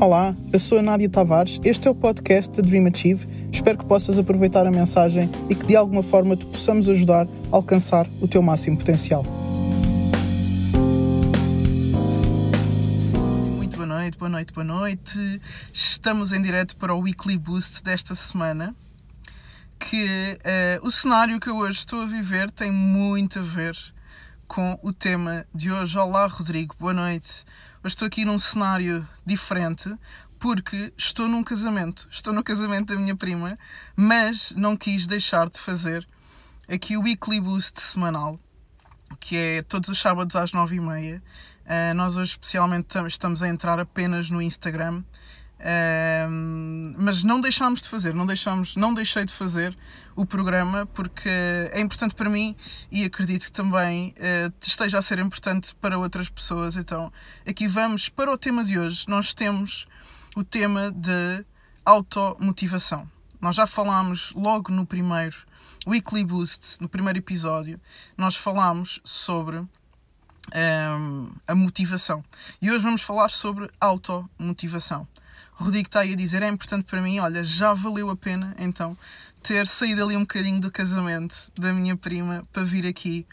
Olá, eu sou a Nádia Tavares, este é o podcast da Dream Achieve. Espero que possas aproveitar a mensagem e que de alguma forma te possamos ajudar a alcançar o teu máximo potencial. Muito boa noite, boa noite, boa noite. Estamos em direto para o Weekly Boost desta semana. Que uh, o cenário que eu hoje estou a viver tem muito a ver com o tema de hoje. Olá, Rodrigo, boa noite. Hoje estou aqui num cenário diferente porque estou num casamento. Estou no casamento da minha prima, mas não quis deixar de fazer aqui o Weekly Boost semanal, que é todos os sábados às nove e meia. Uh, nós hoje especialmente estamos a entrar apenas no Instagram mas não deixámos de fazer, não, deixámos, não deixei de fazer o programa porque é importante para mim e acredito que também uh, esteja a ser importante para outras pessoas. Então, aqui vamos para o tema de hoje. Nós temos o tema de automotivação. Nós já falámos logo no primeiro Weekly Boost, no primeiro episódio, nós falámos sobre um, a motivação. E hoje vamos falar sobre automotivação. Rodrigo está aí a dizer, é importante para mim, olha, já valeu a pena então ter saído ali um bocadinho do casamento da minha prima para vir aqui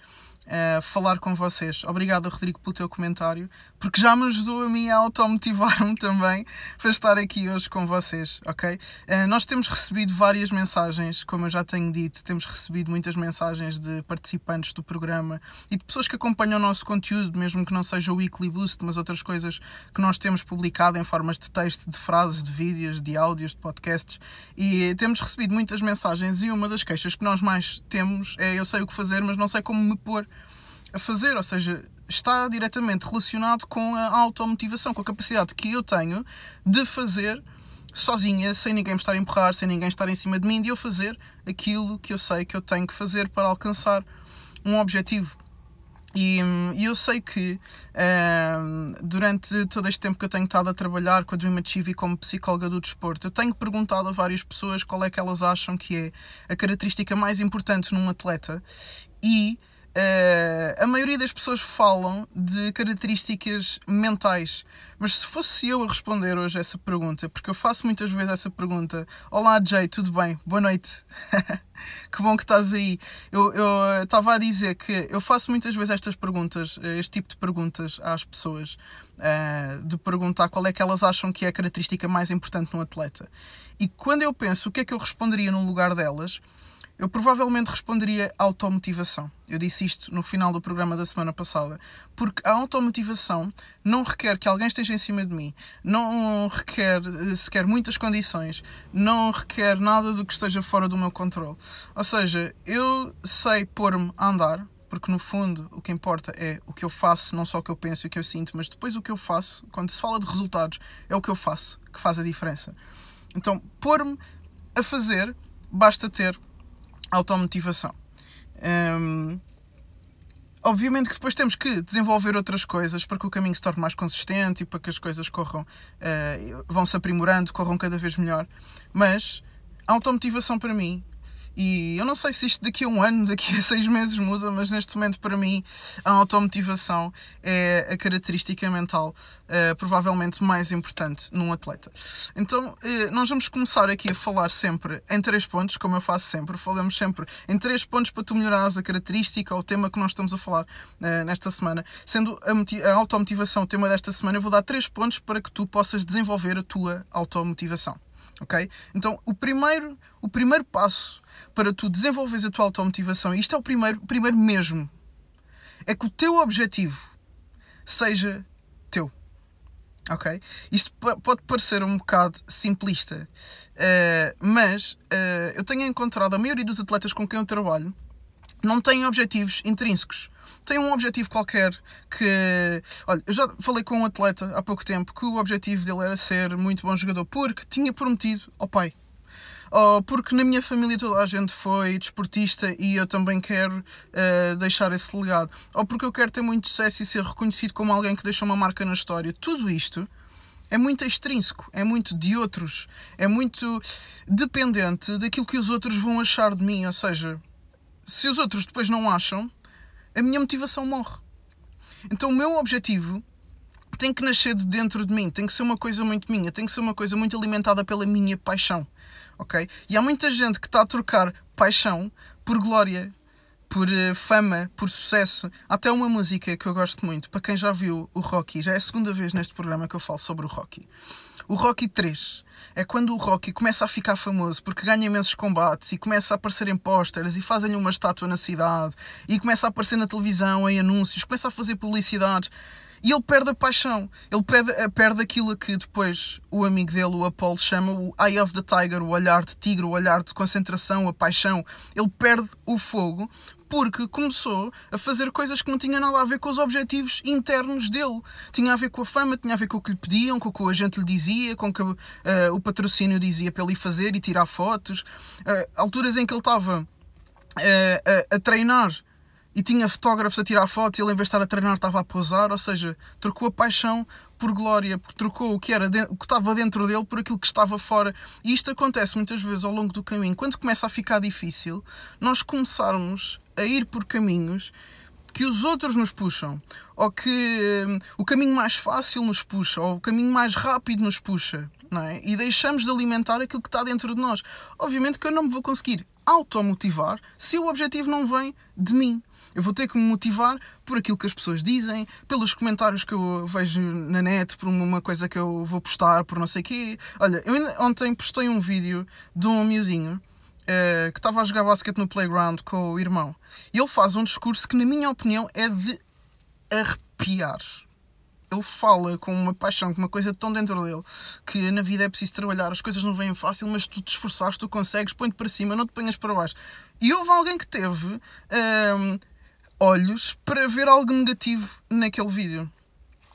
uh, falar com vocês. Obrigado, Rodrigo, pelo teu comentário, porque já me ajudou a mim a automotivar-me também para estar aqui hoje com vocês, ok? Uh, nós temos recebido várias mensagens, como eu já tenho dito, temos recebido muitas mensagens de participantes do programa e de pessoas que acompanham o nosso conteúdo, mesmo que não seja o Weekly Boost, mas outras coisas que nós temos publicado em formas de texto, de frases, de vídeos, de áudios, de podcasts, e temos recebido muitas mensagens e uma das queixas que nós mais temos é eu sei o que fazer, mas não sei como me pôr a fazer, ou seja, está diretamente relacionado com a automotivação, com a capacidade que eu tenho de fazer sozinha, sem ninguém me estar a empurrar, sem ninguém estar em cima de mim, de eu fazer aquilo que eu sei que eu tenho que fazer para alcançar um objetivo. E, eu sei que durante todo este tempo que eu tenho estado a trabalhar com a Dream Achieve como psicóloga do desporto, eu tenho perguntado a várias pessoas qual é que elas acham que é a característica mais importante num atleta e Uh, a maioria das pessoas falam de características mentais, mas se fosse eu a responder hoje essa pergunta, porque eu faço muitas vezes essa pergunta: Olá Jay, tudo bem? Boa noite. que bom que estás aí. Eu estava a dizer que eu faço muitas vezes estas perguntas, eh, este tipo de perguntas às pessoas, uh, de perguntar qual é que elas acham que é a característica mais importante num atleta. E quando eu penso o que é que eu responderia no lugar delas, eu provavelmente responderia automotivação. Eu disse isto no final do programa da semana passada. Porque a automotivação não requer que alguém esteja em cima de mim, não requer eh, sequer muitas condições, não requer nada do que esteja fora do meu controle. Ou seja, eu sei pôr-me a andar, porque no fundo o que importa é o que eu faço, não só o que eu penso e o que eu sinto, mas depois o que eu faço, quando se fala de resultados, é o que eu faço que faz a diferença. Então, pôr-me a fazer, basta ter automotivação. Um, obviamente que depois temos que desenvolver outras coisas para que o caminho se torne mais consistente e para que as coisas corram, uh, vão se aprimorando, corram cada vez melhor. Mas a automotivação para mim e eu não sei se isto daqui a um ano, daqui a seis meses muda, mas neste momento, para mim, a automotivação é a característica mental uh, provavelmente mais importante num atleta. Então, uh, nós vamos começar aqui a falar sempre em três pontos, como eu faço sempre. Falamos sempre em três pontos para tu melhorares a característica ou o tema que nós estamos a falar uh, nesta semana. Sendo a, a automotivação o tema desta semana, eu vou dar três pontos para que tu possas desenvolver a tua automotivação. Ok? Então, o primeiro, o primeiro passo para tu desenvolveres a tua automotivação, isto é o primeiro, primeiro mesmo, é que o teu objetivo seja teu. Ok? Isto pode parecer um bocado simplista, uh, mas uh, eu tenho encontrado a maioria dos atletas com quem eu trabalho não têm objetivos intrínsecos. Tem um objetivo qualquer que. Olha, eu já falei com um atleta há pouco tempo que o objetivo dele era ser muito bom jogador porque tinha prometido ao pai ou porque na minha família toda a gente foi desportista e eu também quero uh, deixar esse legado, ou porque eu quero ter muito sucesso e ser reconhecido como alguém que deixou uma marca na história. Tudo isto é muito extrínseco, é muito de outros, é muito dependente daquilo que os outros vão achar de mim. Ou seja, se os outros depois não acham, a minha motivação morre. Então o meu objetivo tem que nascer de dentro de mim, tem que ser uma coisa muito minha, tem que ser uma coisa muito alimentada pela minha paixão, ok? E há muita gente que está a trocar paixão por glória, por uh, fama, por sucesso. Há até uma música que eu gosto muito, para quem já viu o Rocky, já é a segunda vez neste programa que eu falo sobre o Rocky. O Rocky 3 é quando o Rocky começa a ficar famoso porque ganha imensos combates e começa a aparecer em pósteres e fazem-lhe uma estátua na cidade e começa a aparecer na televisão, em anúncios, começa a fazer publicidades e ele perde a paixão. Ele perde, eh, perde aquilo que depois o amigo dele, o Apollo, chama o Eye of the Tiger, o olhar de tigre, o olhar de concentração, a paixão. Ele perde o fogo porque começou a fazer coisas que não tinham nada a ver com os objetivos internos dele. Tinha a ver com a fama, tinha a ver com o que lhe pediam, com o que o agente lhe dizia, com o que uh, o patrocínio dizia para ele fazer e tirar fotos. Uh, alturas em que ele estava uh, a, a treinar e tinha fotógrafos a tirar fotos e ele, em vez de estar a treinar, estava a posar, ou seja, trocou a paixão por glória, trocou o que, era o que estava dentro dele por aquilo que estava fora. E isto acontece muitas vezes ao longo do caminho. Quando começa a ficar difícil, nós começarmos a ir por caminhos que os outros nos puxam, ou que um, o caminho mais fácil nos puxa, ou o caminho mais rápido nos puxa, é? E deixamos de alimentar aquilo que está dentro de nós. Obviamente que eu não me vou conseguir automotivar se o objetivo não vem de mim. Eu vou ter que me motivar por aquilo que as pessoas dizem, pelos comentários que eu vejo na net, por uma coisa que eu vou postar, por não sei o quê. Olha, eu ontem postei um vídeo de um miudinho uh, que estava a jogar basquete no playground com o irmão. E ele faz um discurso que, na minha opinião, é de arrepiar. Ele fala com uma paixão, com uma coisa tão dentro dele, que na vida é preciso trabalhar, as coisas não vêm fácil, mas tu te esforçaste, tu consegues, põe-te para cima, não te ponhas para baixo. E houve alguém que teve. Ehm, olhos para ver algo negativo naquele vídeo.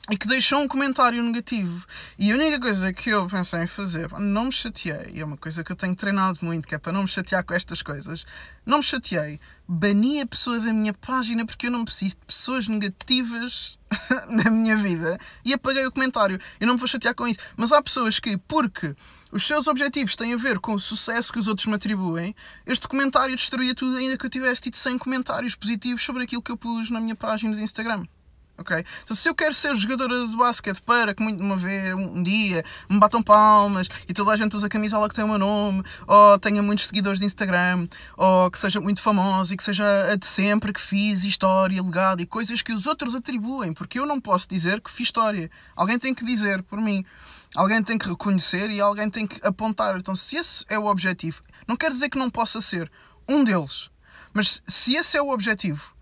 E que deixou um comentário negativo. E a única coisa que eu pensei em fazer, não me chateei, e é uma coisa que eu tenho treinado muito, que é para não me chatear com estas coisas, não me chateei, bani a pessoa da minha página porque eu não preciso de pessoas negativas na minha vida e apaguei o comentário. Eu não me vou chatear com isso. Mas há pessoas que, porque os seus objetivos têm a ver com o sucesso que os outros me atribuem, este comentário destruía tudo, ainda que eu tivesse tido 100 comentários positivos sobre aquilo que eu pus na minha página de Instagram ok? Então, se eu quero ser jogadora de basquete para que uma vez, um dia, me batam palmas e toda a gente usa a camisola que tem o meu nome, ou tenha muitos seguidores de Instagram, ou que seja muito famoso e que seja a de sempre que fiz história, legado e coisas que os outros atribuem, porque eu não posso dizer que fiz história. Alguém tem que dizer por mim. Alguém tem que reconhecer e alguém tem que apontar. Então, se esse é o objetivo, não quer dizer que não possa ser um deles, mas se esse é o objetivo,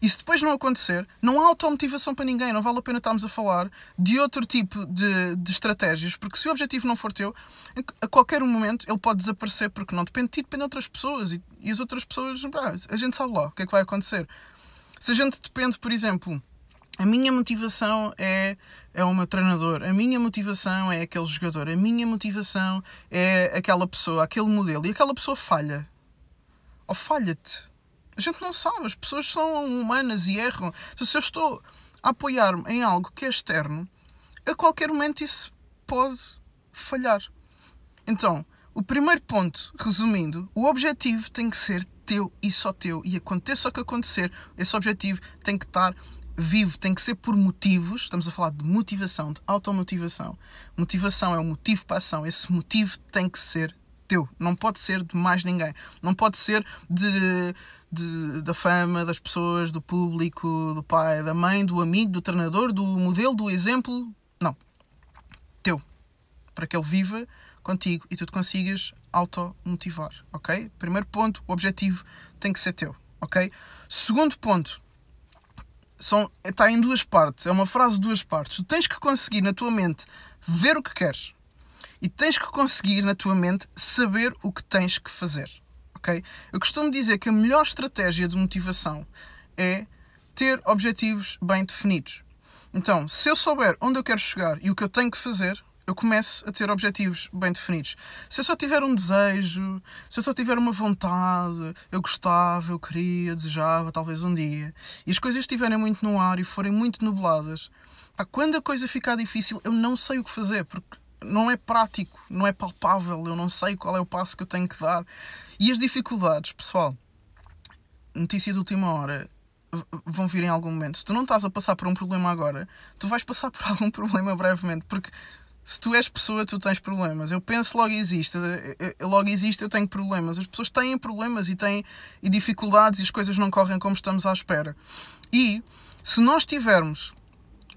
e se depois não acontecer, não há automotivação para ninguém. Não vale a pena estarmos a falar de outro tipo de, de estratégias, porque se o objetivo não for teu, a qualquer momento ele pode desaparecer, porque não depende de ti, depende de outras pessoas. E, e as outras pessoas, a gente sabe lá o que é que vai acontecer. Se a gente depende, por exemplo, a minha motivação é, é o meu treinador, a minha motivação é aquele jogador, a minha motivação é aquela pessoa, aquele modelo, e aquela pessoa falha. Ou falha-te a gente não sabe, as pessoas são humanas e erram. Então, se eu estou a apoiar-me em algo que é externo, a qualquer momento isso pode falhar. Então, o primeiro ponto, resumindo, o objetivo tem que ser teu e só teu. E aconteça o que acontecer, esse objetivo tem que estar vivo, tem que ser por motivos. Estamos a falar de motivação, de automotivação. Motivação é o motivo para a ação. Esse motivo tem que ser teu. Não pode ser de mais ninguém. Não pode ser de de, da fama, das pessoas, do público, do pai, da mãe, do amigo, do treinador, do modelo, do exemplo. Não. Teu. Para que ele viva contigo e tu te consigas automotivar, ok? Primeiro ponto, o objetivo tem que ser teu, ok? Segundo ponto, são, está em duas partes, é uma frase de duas partes. Tu tens que conseguir na tua mente ver o que queres e tens que conseguir na tua mente saber o que tens que fazer ok? Eu costumo dizer que a melhor estratégia de motivação é ter objetivos bem definidos. Então, se eu souber onde eu quero chegar e o que eu tenho que fazer, eu começo a ter objetivos bem definidos. Se eu só tiver um desejo, se eu só tiver uma vontade, eu gostava, eu queria, desejava, talvez um dia, e as coisas estiverem muito no ar e forem muito nubladas, quando a coisa ficar difícil, eu não sei o que fazer, porque não é prático, não é palpável, eu não sei qual é o passo que eu tenho que dar. E as dificuldades, pessoal, notícia de última hora, vão vir em algum momento. Se tu não estás a passar por um problema agora, tu vais passar por algum problema brevemente, porque se tu és pessoa, tu tens problemas. Eu penso logo existe, eu, logo existe, eu tenho problemas. As pessoas têm problemas e têm e dificuldades e as coisas não correm como estamos à espera. E se nós tivermos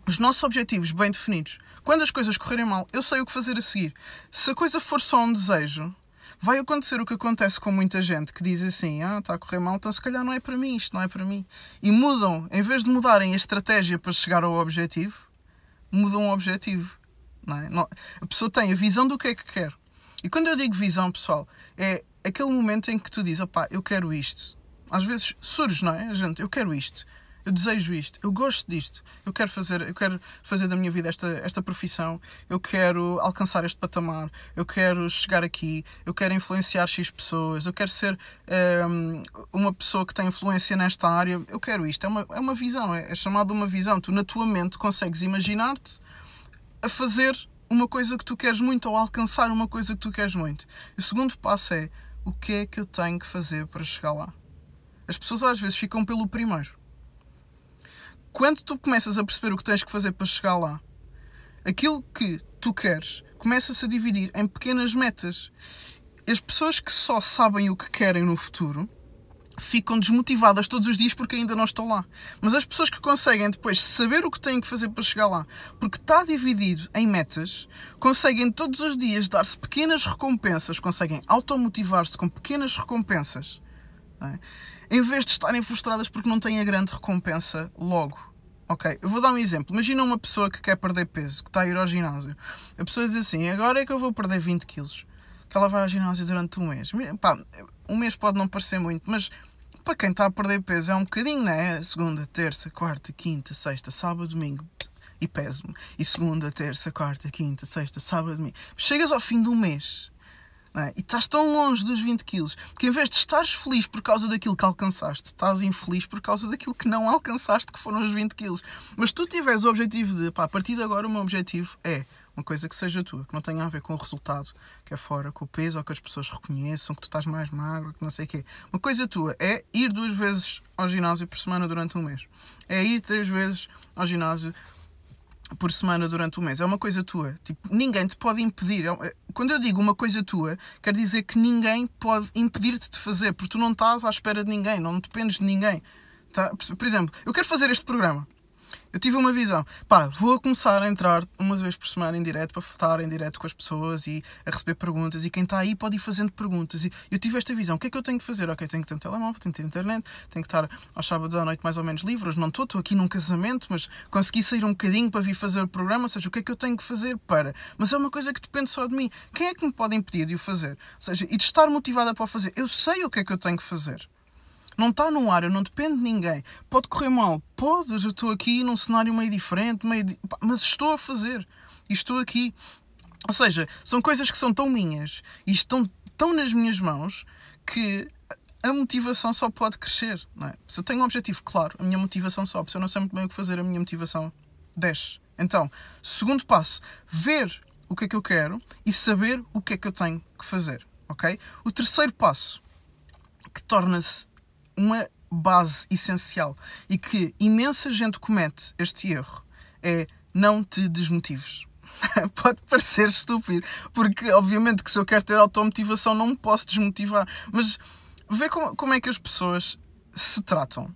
os nossos objetivos bem definidos, quando as coisas correrem mal, eu sei o que fazer a seguir. Se a coisa for só um desejo, vai acontecer o que acontece com muita gente que diz assim: Ah, está a correr mal, então se calhar não é para mim, isto não é para mim. E mudam, em vez de mudarem a estratégia para chegar ao objetivo, mudam o objetivo. Não é? não, a pessoa tem a visão do que é que quer. E quando eu digo visão, pessoal, é aquele momento em que tu dizes: opá, eu quero isto. Às vezes surge, não é? Gente, eu quero isto eu desejo isto, eu gosto disto, eu quero fazer, eu quero fazer da minha vida esta, esta profissão, eu quero alcançar este patamar, eu quero chegar aqui, eu quero influenciar X pessoas, eu quero ser um, uma pessoa que tem influência nesta área, eu quero isto. É uma, é uma visão, é, é chamado uma visão. Tu, na tua mente, consegues imaginar-te a fazer uma coisa que tu queres muito ou alcançar uma coisa que tu queres muito. O segundo passo é o que é que eu tenho que fazer para chegar lá? As pessoas às vezes ficam pelo primeiro quando tu começas a perceber o que tens que fazer para chegar lá, aquilo que tu queres começa-se a dividir em pequenas metas. As pessoas que só sabem o que querem no futuro ficam desmotivadas todos os dias porque ainda não estão lá. Mas as pessoas que conseguem depois saber o que têm que fazer para chegar lá, porque está dividido em metas, conseguem todos os dias dar-se pequenas recompensas, conseguem automotivar-se com pequenas recompensas. É? Em vez de estarem frustradas porque não têm a grande recompensa logo. Ok? Eu vou dar um exemplo. Imagina uma pessoa que quer perder peso, que está a ir ao ginásio. A pessoa diz assim: agora é que eu vou perder 20 quilos. Que ela vai ao ginásio durante um mês. Pá, um mês pode não parecer muito, mas para quem está a perder peso é um bocadinho, não é? Segunda, terça, quarta, quinta, sexta, sábado, domingo. E peso-me. E segunda, terça, quarta, quinta, sexta, sábado, domingo. Chegas ao fim do mês é? E estás tão longe dos 20 quilos que em vez de estares feliz por causa daquilo que alcançaste, estás infeliz por causa daquilo que não alcançaste, que foram os 20 quilos. Mas tu tiveres o objetivo de, pá, a partir de agora o meu objetivo é uma coisa que seja tua, que não tenha a ver com o resultado que é fora, com o peso, ou que as pessoas reconheçam que tu estás mais magro, que não sei o quê. Uma coisa tua é ir duas vezes ao ginásio por semana durante um mês. É ir três vezes ao ginásio por semana durante o mês. É uma coisa tua. Tipo, ninguém te pode impedir. É é, quando eu digo uma coisa tua, quer dizer que ninguém pode impedir-te de fazer, porque tu não estás à espera de ninguém, não dependes de ninguém. Tá? Por exemplo, eu quero fazer este programa eu tive uma visão. Pá, vou começar a entrar umas vezes por semana em direto para estar em direto com as pessoas e a receber perguntas. E quem está aí pode ir fazendo perguntas. E eu tive esta visão. O que é que eu tenho que fazer? Ok, tenho que ter um telemóvel, tenho que ter internet, tenho que estar aos sábados à noite mais ou menos livre. Não estou, estou aqui num casamento, mas consegui sair um bocadinho para vir fazer o programa. Ou seja, o que é que eu tenho que fazer para? Mas é uma coisa que depende só de mim. Quem é que me pode impedir de o fazer? Ou seja, e de estar motivada para o fazer. Eu sei o que é que eu tenho que fazer. Não está no ar, eu não dependo de ninguém. Pode correr mal, pode, eu estou aqui num cenário meio diferente, meio mas estou a fazer. E estou aqui. Ou seja, são coisas que são tão minhas e estão tão nas minhas mãos que a motivação só pode crescer. É? Se eu tenho um objetivo claro, a minha motivação sobe. Se eu não sei muito bem o que fazer, a minha motivação desce. Então, segundo passo, ver o que é que eu quero e saber o que é que eu tenho que fazer. Ok? O terceiro passo, que torna-se uma base essencial e que imensa gente comete este erro é não te desmotives. Pode parecer estúpido, porque obviamente que se eu quero ter automotivação não me posso desmotivar, mas vê como, como é que as pessoas se tratam.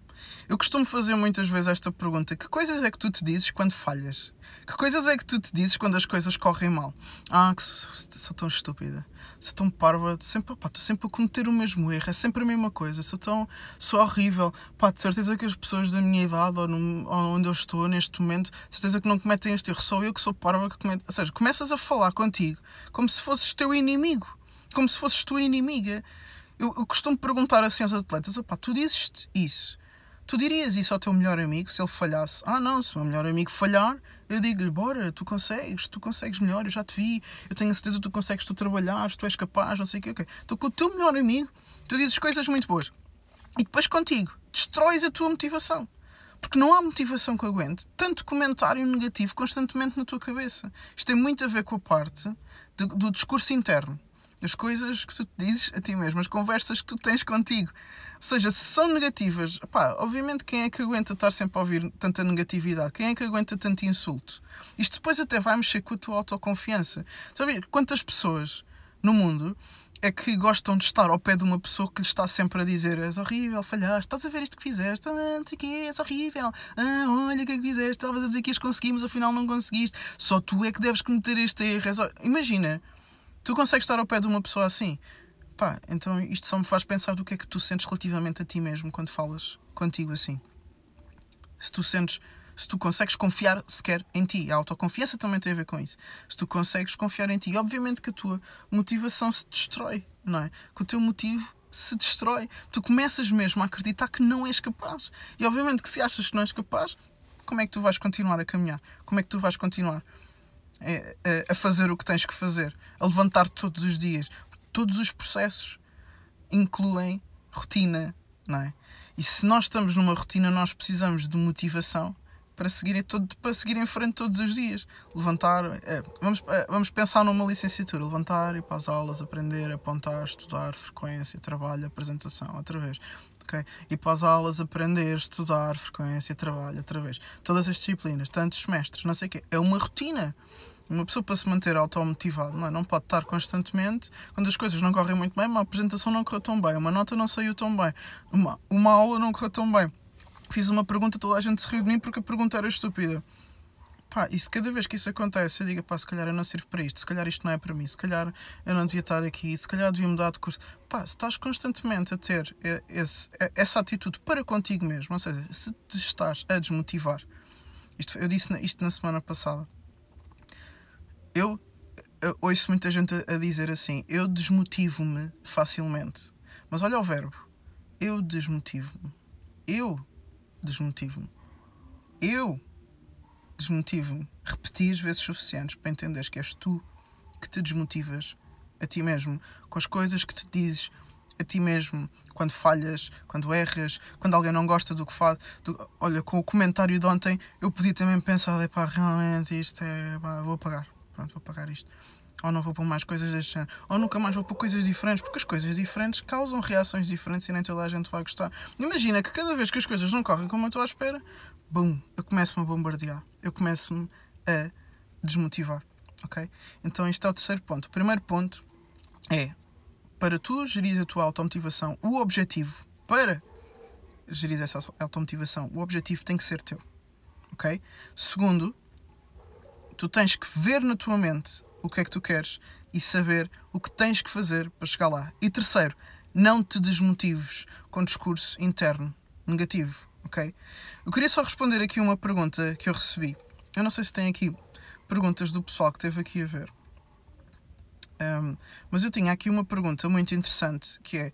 Eu costumo fazer muitas vezes esta pergunta: que coisas é que tu te dizes quando falhas? Que coisas é que tu te dizes quando as coisas correm mal? Ah, que sou, sou tão estúpida, sou tão parva, sempre, pá, estou sempre a cometer o mesmo erro, é sempre a mesma coisa, sou tão. sou horrível. Pá, de certeza que as pessoas da minha idade ou, no, ou onde eu estou neste momento, de certeza que não cometem este erro, sou eu que sou parva que cometo. Ou seja, começas a falar contigo como se fosses teu inimigo, como se fosses tua inimiga. Eu, eu costumo perguntar assim aos atletas: pá, tu dizes isso Tu dirias isso ao teu melhor amigo se ele falhasse? Ah, não, se o meu melhor amigo falhar, eu digo-lhe: bora, tu consegues, tu consegues melhor, eu já te vi, eu tenho a certeza que tu consegues, tu trabalhar, tu és capaz, não sei o quê, ok. Estou com o teu melhor amigo, tu dizes coisas muito boas. E depois contigo, destróis a tua motivação. Porque não há motivação que aguente tanto comentário negativo constantemente na tua cabeça. Isto tem muito a ver com a parte do discurso interno. As coisas que tu te dizes a ti mesmo, as conversas que tu tens contigo. Ou seja, se são negativas, pá, obviamente quem é que aguenta estar sempre a ouvir tanta negatividade? Quem é que aguenta tanto insulto? Isto depois até vai mexer com a tua autoconfiança. Estás a ver quantas pessoas no mundo é que gostam de estar ao pé de uma pessoa que lhe está sempre a dizer és horrível, falhaste, estás a ver isto que fizeste, ah, não sei o quê, és horrível, ah, olha o que é que fizeste, estavas a dizer que as conseguimos, afinal não conseguiste, só tu é que deves cometer este erro. Imagina, tu consegues estar ao pé de uma pessoa assim, pá, então isto só me faz pensar do que é que tu sentes relativamente a ti mesmo quando falas contigo assim. Se tu sentes se tu consegues confiar sequer em ti. A autoconfiança também tem a ver com isso. Se tu consegues confiar em ti, obviamente que a tua motivação se destrói, não é? Que o teu motivo se destrói. Tu começas mesmo a acreditar que não és capaz. E obviamente que se achas que não és capaz, como é que tu vais continuar a caminhar? Como é que tu vais continuar a, fazer o que tens que fazer? A levantar todos os dias? Todos os processos incluem rotina, não é? E se nós estamos numa rotina, nós precisamos de motivação para seguir, todo, para seguir em frente todos os dias. Levantar, é, vamos, é, vamos pensar numa licenciatura: levantar, ir para as aulas, aprender, apontar, estudar, frequência, trabalho, apresentação, outra vez. Okay? Ir para as aulas, aprender, estudar, frequência, trabalho, outra vez. Todas as disciplinas, tantos semestres, não sei o quê. É uma rotina. Uma pessoa para se manter automotivado não, é? não pode estar constantemente quando as coisas não correm muito bem, uma apresentação não correu tão bem, uma nota não saiu tão bem, uma, uma aula não correu tão bem fiz uma pergunta, toda a gente se riu de mim porque a pergunta era estúpida. Pá, e se cada vez que isso acontece eu digo, pá, se calhar eu não sirvo para isto, se calhar isto não é para mim, se calhar eu não devia estar aqui, se calhar devia mudar de curso. Pá, se estás constantemente a ter esse, essa atitude para contigo mesmo, ou seja, se te estás a desmotivar, isto, eu disse isto na semana passada, eu, eu ouço muita gente a, a dizer assim, eu desmotivo-me facilmente. Mas olha o verbo, eu desmotivo-me. Eu desmotivo-me. Eu desmotivo-me. Repeti as vezes suficientes para entenderes que és tu que te desmotivas a ti mesmo, com as coisas que te dizes a ti mesmo, quando falhas, quando erras, quando alguém não gosta do que faz. Do... Olha, com o comentário de ontem, eu podia também pensar, pá, realmente isto é. Pá, vou apagar. Pronto, vou apagar isto ou não vou pôr mais coisas deste género, ou nunca mais vou pôr coisas diferentes, porque as coisas diferentes causam reações diferentes e nem toda a gente vai gostar. Imagina que cada vez que as coisas não correm como eu estou à espera, bum, eu começo-me a bombardear, eu começo-me a desmotivar, ok? Então este é o terceiro ponto. O primeiro ponto é, para tu gerir a tua automotivação, o objetivo para gerir essa automotivação, o objetivo tem que ser teu, ok? Segundo, tu tens que ver na tua mente o que é que tu queres e saber o que tens que fazer para chegar lá. E terceiro, não te desmotives com discurso interno negativo, ok? Eu queria só responder aqui uma pergunta que eu recebi. Eu não sei se tem aqui perguntas do pessoal que esteve aqui a ver. Um, mas eu tinha aqui uma pergunta muito interessante que é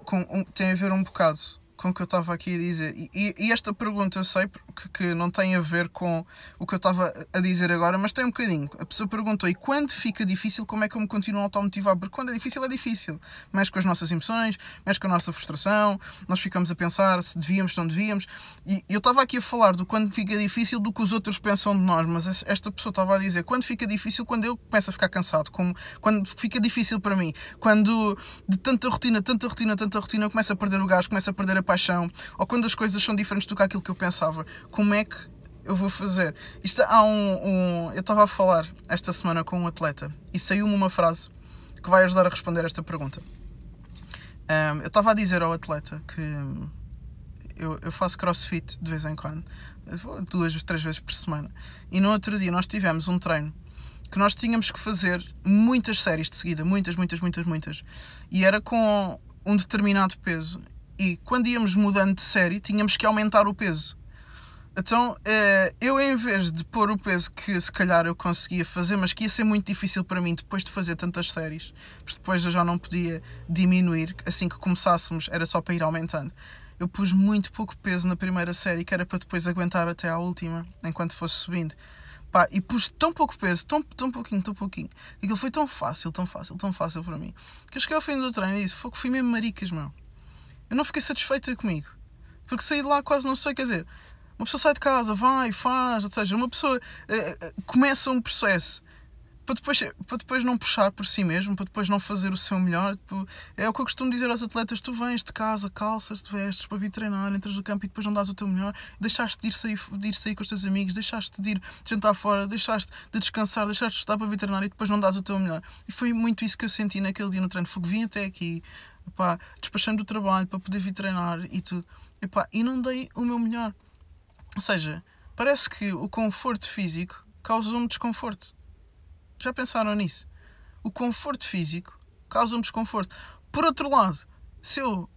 uh, com, um, tem a ver um bocado com o que eu estava aqui a dizer. E, e, esta pergunta eu sei que, que, não tem a ver com o que eu estava a dizer agora, mas tem um bocadinho. A pessoa perguntou: e quando fica difícil, como é que eu me continuo a automotivar? Porque quando é difícil, é difícil. Mexe com as nossas emoções, mexe com a nossa frustração, nós ficamos a pensar se devíamos, se não devíamos. E eu estava aqui a falar do quando fica difícil do que os outros pensam de nós, mas esta pessoa estava a dizer: quando fica difícil, quando eu começo a ficar cansado, como, quando fica difícil para mim, quando de tanta rotina, tanta rotina, tanta rotina, eu começo a perder o gás, começo a perder a paixão, ou quando as coisas são diferentes do que aquilo que eu pensava, como é que eu vou fazer? Isto há um. um eu estava a falar esta semana com um atleta e saiu-me uma frase que vai ajudar a responder esta pergunta. Um, eu estava a dizer ao atleta que eu, eu faço crossfit de vez em quando, duas, três vezes por semana, e no outro dia nós tivemos um treino que nós tínhamos que fazer muitas séries de seguida, muitas, muitas, muitas, muitas, e era com um determinado peso e quando íamos mudando de série tínhamos que aumentar o peso. Então eh, eu, em vez de pôr o peso que se calhar eu conseguia fazer, mas que ia ser muito difícil para mim depois de fazer tantas séries, porque depois eu já não podia diminuir, assim que começássemos era só para ir aumentando. Eu pus muito pouco peso na primeira série, que era para depois aguentar até à última, enquanto fosse subindo. Pá, e pus tão pouco peso, tão, tão pouquinho, tão pouquinho, e aquilo foi tão fácil, tão fácil, tão fácil para mim, que eu cheguei ao fim do treino e disse: Fogo, fui mesmo maricas, meu eu não fiquei satisfeita comigo. Porque saí de lá quase não sei, quer dizer, uma pessoa sai de casa, vai, faz, ou seja, uma pessoa uh, começa um processo. para depois, para depois não puxar por si mesmo, para depois não fazer o seu melhor. Tipo, é o que eu costumo dizer aos atletas: tu vens de casa, calças, te vestes para vir treinar, entras no campo e depois não dás o teu melhor, deixaste de ir sair, de ir sair com os teus amigos, deixaste de ir jantar fora, deixaste de descansar, deixaste de estudar para vir treinar e depois não dás o teu melhor. E foi muito isso que eu senti naquele dia no treino. Que vim até aqui, epá, despachando o trabalho para poder vir treinar e tudo, epá, e não dei o meu melhor. Ou seja, parece que o conforto físico causou-me desconforto. Já pensaram nisso? O conforto físico causa-me desconforto. Por outro lado, se eu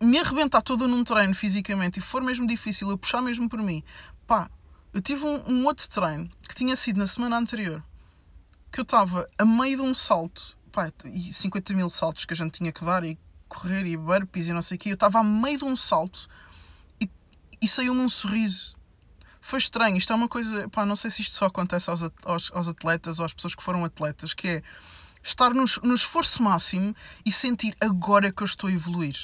me arrebentar toda num treino fisicamente e for mesmo difícil, eu puxar mesmo por mim, pá, eu tive um, um outro treino que tinha sido na semana anterior que eu estava a meio de um salto, pá, e 50 mil saltos que a gente tinha que dar e correr e burpees e não sei o quê, eu estava a meio de um salto e, e saiu-me um sorriso foi estranho. Isto é uma coisa, pá, não sei se isto só acontece aos, aos, aos atletas ou às pessoas que foram atletas, que é estar no, no esforço máximo e sentir agora que eu estou a evoluir.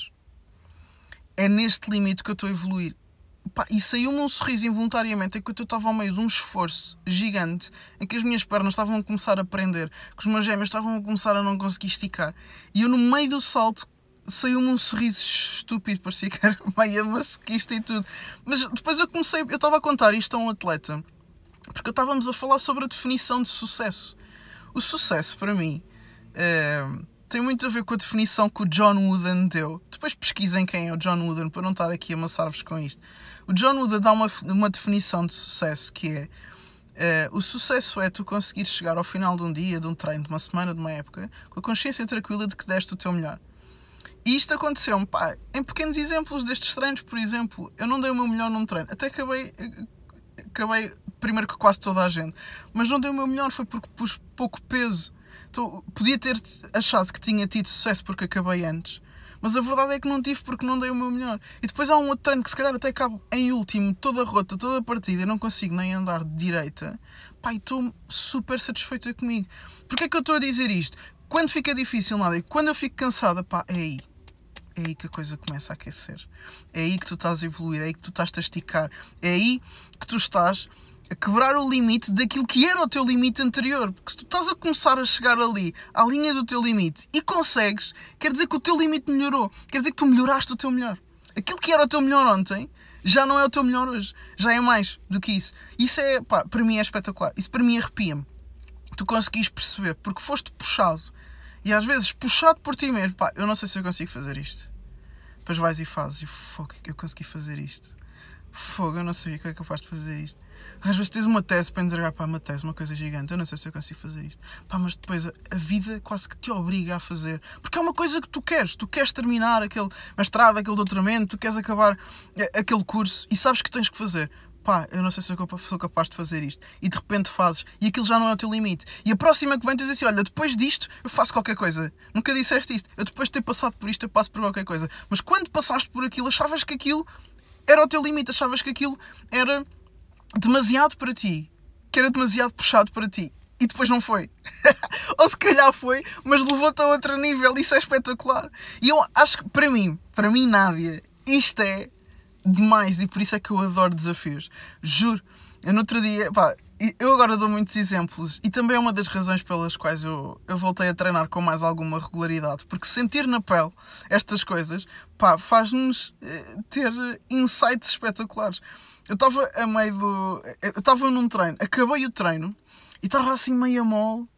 É neste limite que eu estou a evoluir. Pá, e saiu-me um sorriso involuntariamente enquanto eu estava ao meio de um esforço gigante em que as minhas pernas estavam a começar a prender, que os meus gêmeos estavam a começar a não conseguir esticar. E eu, no meio do salto, saiu-me um sorriso estúpido, parecia que era meio masoquista e tudo. Mas depois eu comecei, eu estava a contar isto a um atleta, porque estávamos a falar sobre a definição de sucesso. O sucesso, para mim, é, tem muito a ver com a definição que o John Wooden deu. Depois pesquisem quem é o John Wooden, para não estar aqui a amassar-vos com isto. O John Wooden dá uma, uma definição de sucesso que é Uh, o sucesso é tu conseguir chegar ao final de um dia, de um treino, de uma semana, de uma época, com a consciência tranquila de que deste o teu melhor. E isto aconteceu-me, pá, em pequenos exemplos destes treinos, por exemplo, eu não dei o meu melhor num treino, até acabei, acabei primeiro que quase toda a gente, mas não dei o meu melhor, foi porque pus pouco peso. Podia ter achado que tinha tido sucesso porque acabei antes, mas a verdade é que não tive porque não dei o meu melhor. E depois há um outro treino que se calhar até acabo em último, toda rota, toda a partida, e não consigo nem andar de direita. E estou super satisfeita comigo. Porquê é que eu estou a dizer isto? Quando fica difícil, nada, e quando eu fico cansada, pá, é aí é aí que a coisa começa a aquecer. É aí que tu estás a evoluir, é aí que tu estás a esticar, é aí que tu estás a quebrar o limite daquilo que era o teu limite anterior. Porque se tu estás a começar a chegar ali, à linha do teu limite, e consegues, quer dizer que o teu limite melhorou, quer dizer que tu melhoraste o teu melhor. Aquilo que era o teu melhor ontem já não é o teu melhor hoje, já é mais do que isso. Isso é, pá, para mim é espetacular. Isso para mim arrepia-me. Tu conseguis perceber, porque foste puxado e às vezes, puxado por ti mesmo, pá, eu não sei se eu consigo fazer isto. Depois vais e fazes, e fogo, eu consegui fazer isto. Fogo, eu não sabia que era capaz de fazer isto. Às vezes tens uma tese para entregar, pá, uma tese, uma coisa gigante, eu não sei se eu consigo fazer isto. Pá, mas depois a, a vida quase que te obriga a fazer. Porque é uma coisa que tu queres, tu queres terminar aquele mestrado, aquele doutoramento, tu queres acabar eh, aquele curso e sabes que tens que fazer pá, eu não sei se eu sou capaz de fazer isto. E de repente fazes, e aquilo já não é o teu limite. E a próxima que vem, tu dizes assim: olha, depois disto eu faço qualquer coisa. Nunca disseste isto. Eu depois de ter passado por isto, eu passo por qualquer coisa. Mas quando passaste por aquilo, achavas que aquilo era o teu limite, achavas que aquilo era demasiado para ti, que era demasiado puxado para ti. E depois não foi. Ou se calhar foi, mas levou-te a outro nível. Isso é espetacular. E eu acho que, para mim, para mim, Nádia, isto é demais e por isso é que eu adoro desafios. Juro. Eu no outro dia, pá, eu agora dou muitos exemplos e também é uma das razões pelas quais eu, eu voltei a treinar com mais alguma regularidade, porque sentir na pele estas coisas, faz-nos eh, ter insights espetaculares. Eu estava a meio do. Eu estava num treino, acabei o treino e estava assim meio mole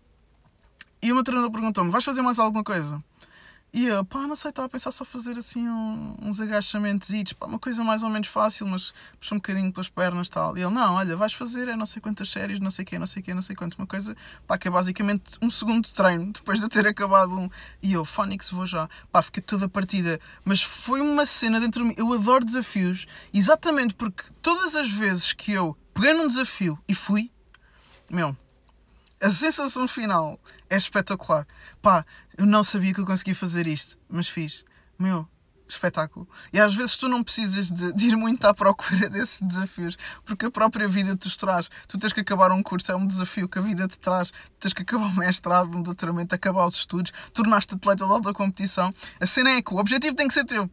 e o meu treinador perguntou-me: vais fazer mais alguma coisa? E eu, pá, não sei, estava a pensar só fazer assim um, uns agachamentos, pá, uma coisa mais ou menos fácil, mas puxa um bocadinho pelas pernas tal. E ele, não, olha, vais fazer é não sei quantas séries, não sei quê, não sei quê, não sei quanto, uma coisa, pá, que é basicamente um segundo de treino, depois de eu ter acabado um. E eu, Phonics, vou já. Pá, fiquei toda a partida. Mas foi uma cena dentro de mim. Eu adoro desafios, exatamente porque todas as vezes que eu peguei num desafio e fui, meu, a sensação final é espetacular. Pá, eu não sabia que eu conseguia fazer isto, mas fiz. Meu, espetáculo. E às vezes tu não precisas de, de, ir muito à procura desses desafios, porque a própria vida te os traz. Tu tens que acabar um curso, é um desafio que a vida te traz. Tu tens que acabar um mestrado, um doutoramento, acabar os estudos, tornaste atleta de alta competição. A cena é que o objetivo tem que ser teu.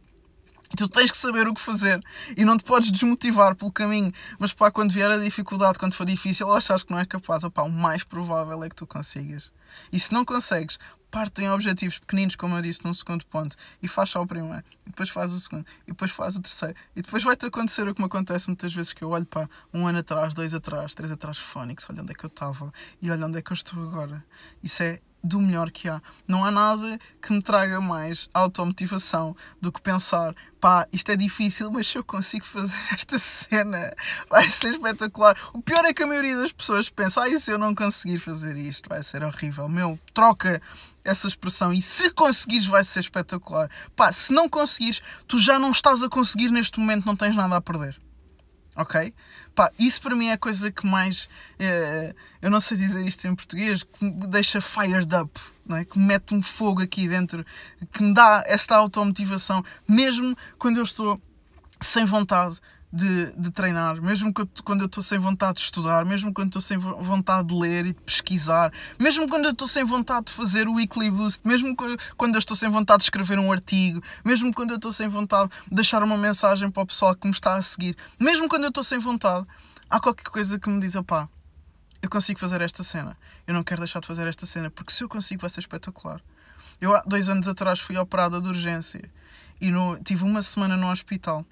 Tu tens que saber o que fazer e não te podes desmotivar pelo caminho. Mas pá, quando vier a dificuldade, quando for difícil, achas que não é capaz, opá, o mais provável é que tu consigas. E se não consegues, parte em objetivos pequeninos, como eu disse num segundo ponto, e faz só o primeiro, e depois faz o segundo, e depois faz o terceiro, e depois vai-te acontecer o que me acontece muitas vezes que eu olho para um ano atrás, dois atrás, três atrás, Fónix, olha onde é que eu estava e olha onde é que eu estou agora. Isso é do melhor que há. Não há nada que me traga mais automotivação do que pensar, pá, isto é difícil, mas se eu consigo fazer esta cena, vai ser espetacular. O pior é que a maioria das pessoas pensa, ah, e se eu não conseguir fazer isto, vai ser horrível. Meu, troca essa expressão e se conseguires vai ser espetacular. Pá, se não conseguires, tu já não estás a conseguir neste momento, não tens nada a perder. Ok? Pá, isso para mim é a coisa que mais. É, eu não sei dizer isto em português, que me deixa fired up, não é? que me mete um fogo aqui dentro, que me dá esta automotivação, mesmo quando eu estou sem vontade de, de treinar, mesmo quando eu estou sem vontade de estudar, mesmo quando estou sem vontade de ler e de pesquisar, mesmo quando eu estou sem vontade de fazer o weekly boost, mesmo quando eu estou sem vontade de escrever um artigo, mesmo quando eu estou sem vontade de deixar uma mensagem para o pessoal que me está a seguir, mesmo quando eu estou sem vontade, há qualquer coisa que me diz, opá, eu consigo fazer esta cena, eu não quero deixar de fazer esta cena, porque se eu consigo vai ser espetacular. Eu há dois anos atrás fui operada de urgência e no, tive uma semana no hospital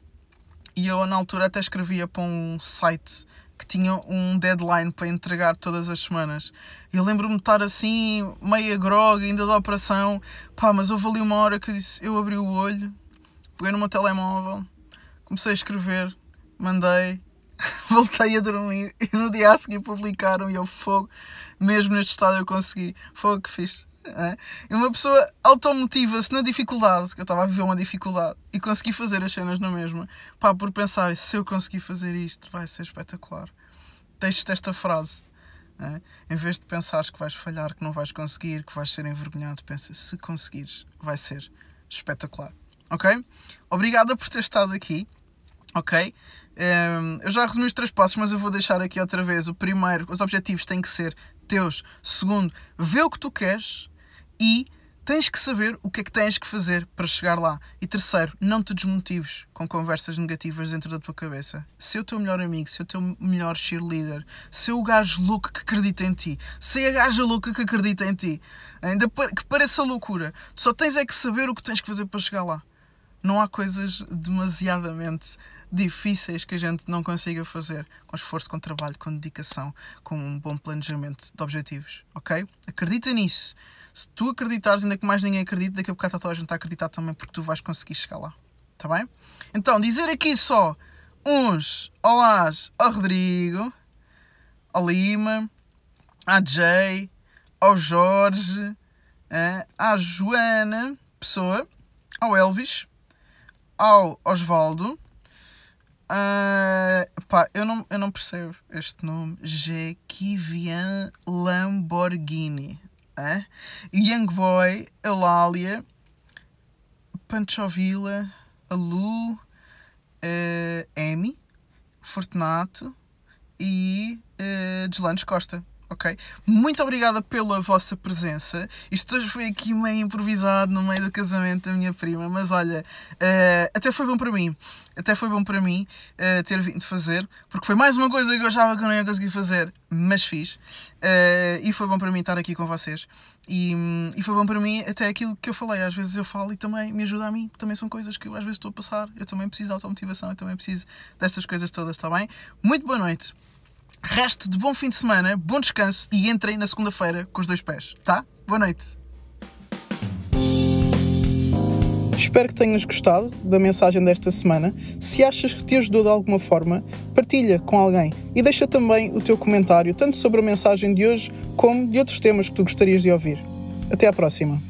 e eu, na altura, até escrevia para um site que tinha um deadline para entregar todas as semanas. Eu lembro-me de estar assim, meia grog, ainda da operação. Pá, mas houve ali uma hora que eu disse: eu abri o olho, peguei no meu telemóvel, comecei a escrever, mandei, voltei a dormir e no dia a seguir publicaram e eu fogo, mesmo neste estado eu consegui. Fogo que fiz. É? E uma pessoa automotiva-se na dificuldade, que eu estava a viver uma dificuldade, e consegui fazer as cenas na mesma, pá, por pensar, se eu conseguir fazer isto, vai ser espetacular. Deixo-te esta frase. É? Em vez de pensares que vais falhar, que não vais conseguir, que vais ser envergonhado, pensa, se conseguires, vai ser espetacular. Ok? Obrigada por ter estado aqui. Ok? Um, eu já resumi os três passos, mas eu vou deixar aqui outra vez. O primeiro, os objetivos têm que ser teus. Segundo, vê o que tu queres e tens que saber o que é que tens que fazer para chegar lá. E terceiro, não te desmotives com conversas negativas dentro da tua cabeça. Se o teu melhor amigo, se o teu melhor cheerleader, se o gajo louco que acredita em ti, se a gaja louca que acredita em ti, ainda que pareça loucura, tu só tens é que saber o que tens que fazer para chegar lá. Não há coisas demasiadamente difíceis que a gente não consiga fazer com esforço, com trabalho, com dedicação, com um bom planejamento de objetivos, ok? Acredita nisso. Se tu acreditares, ainda que mais ninguém acredita, daqui a bocado toda a gente está a acreditar também porque tu vais conseguir chegar lá. Está bem? Então, dizer aqui só uns olás ao Rodrigo, ao Lima, à Jay, ao Jorge, eh, à Joana Pessoa, ao Elvis, ao Osvaldo. Uh, pá, eu não, eu não percebo este nome. Jequivian Lamborghini é? Young Boy, Eulália, Panchovila, Alu, uh, Amy, Fortunato e uh, Deslandes Costa ok? Muito obrigada pela vossa presença. Isto hoje foi aqui meio improvisado no meio do casamento da minha prima, mas olha, uh, até foi bom para mim. Até foi bom para mim uh, ter vindo fazer, porque foi mais uma coisa que eu achava que eu não ia conseguir fazer, mas fiz. Uh, e foi bom para mim estar aqui com vocês. E, e foi bom para mim até aquilo que eu falei. Às vezes eu falo e também me ajuda a mim. Também são coisas que eu às vezes estou a passar. Eu também preciso de automotivação, eu também preciso destas coisas todas, está bem? Muito boa noite. Resto de bom fim de semana, bom descanso e entrem na segunda-feira com os dois pés, tá? Boa noite. Espero que tenhas gostado da mensagem desta semana. Se achas que te ajudou de alguma forma, partilha com alguém e deixa também o teu comentário, tanto sobre a mensagem de hoje como de outros temas que tu gostarias de ouvir. Até à próxima.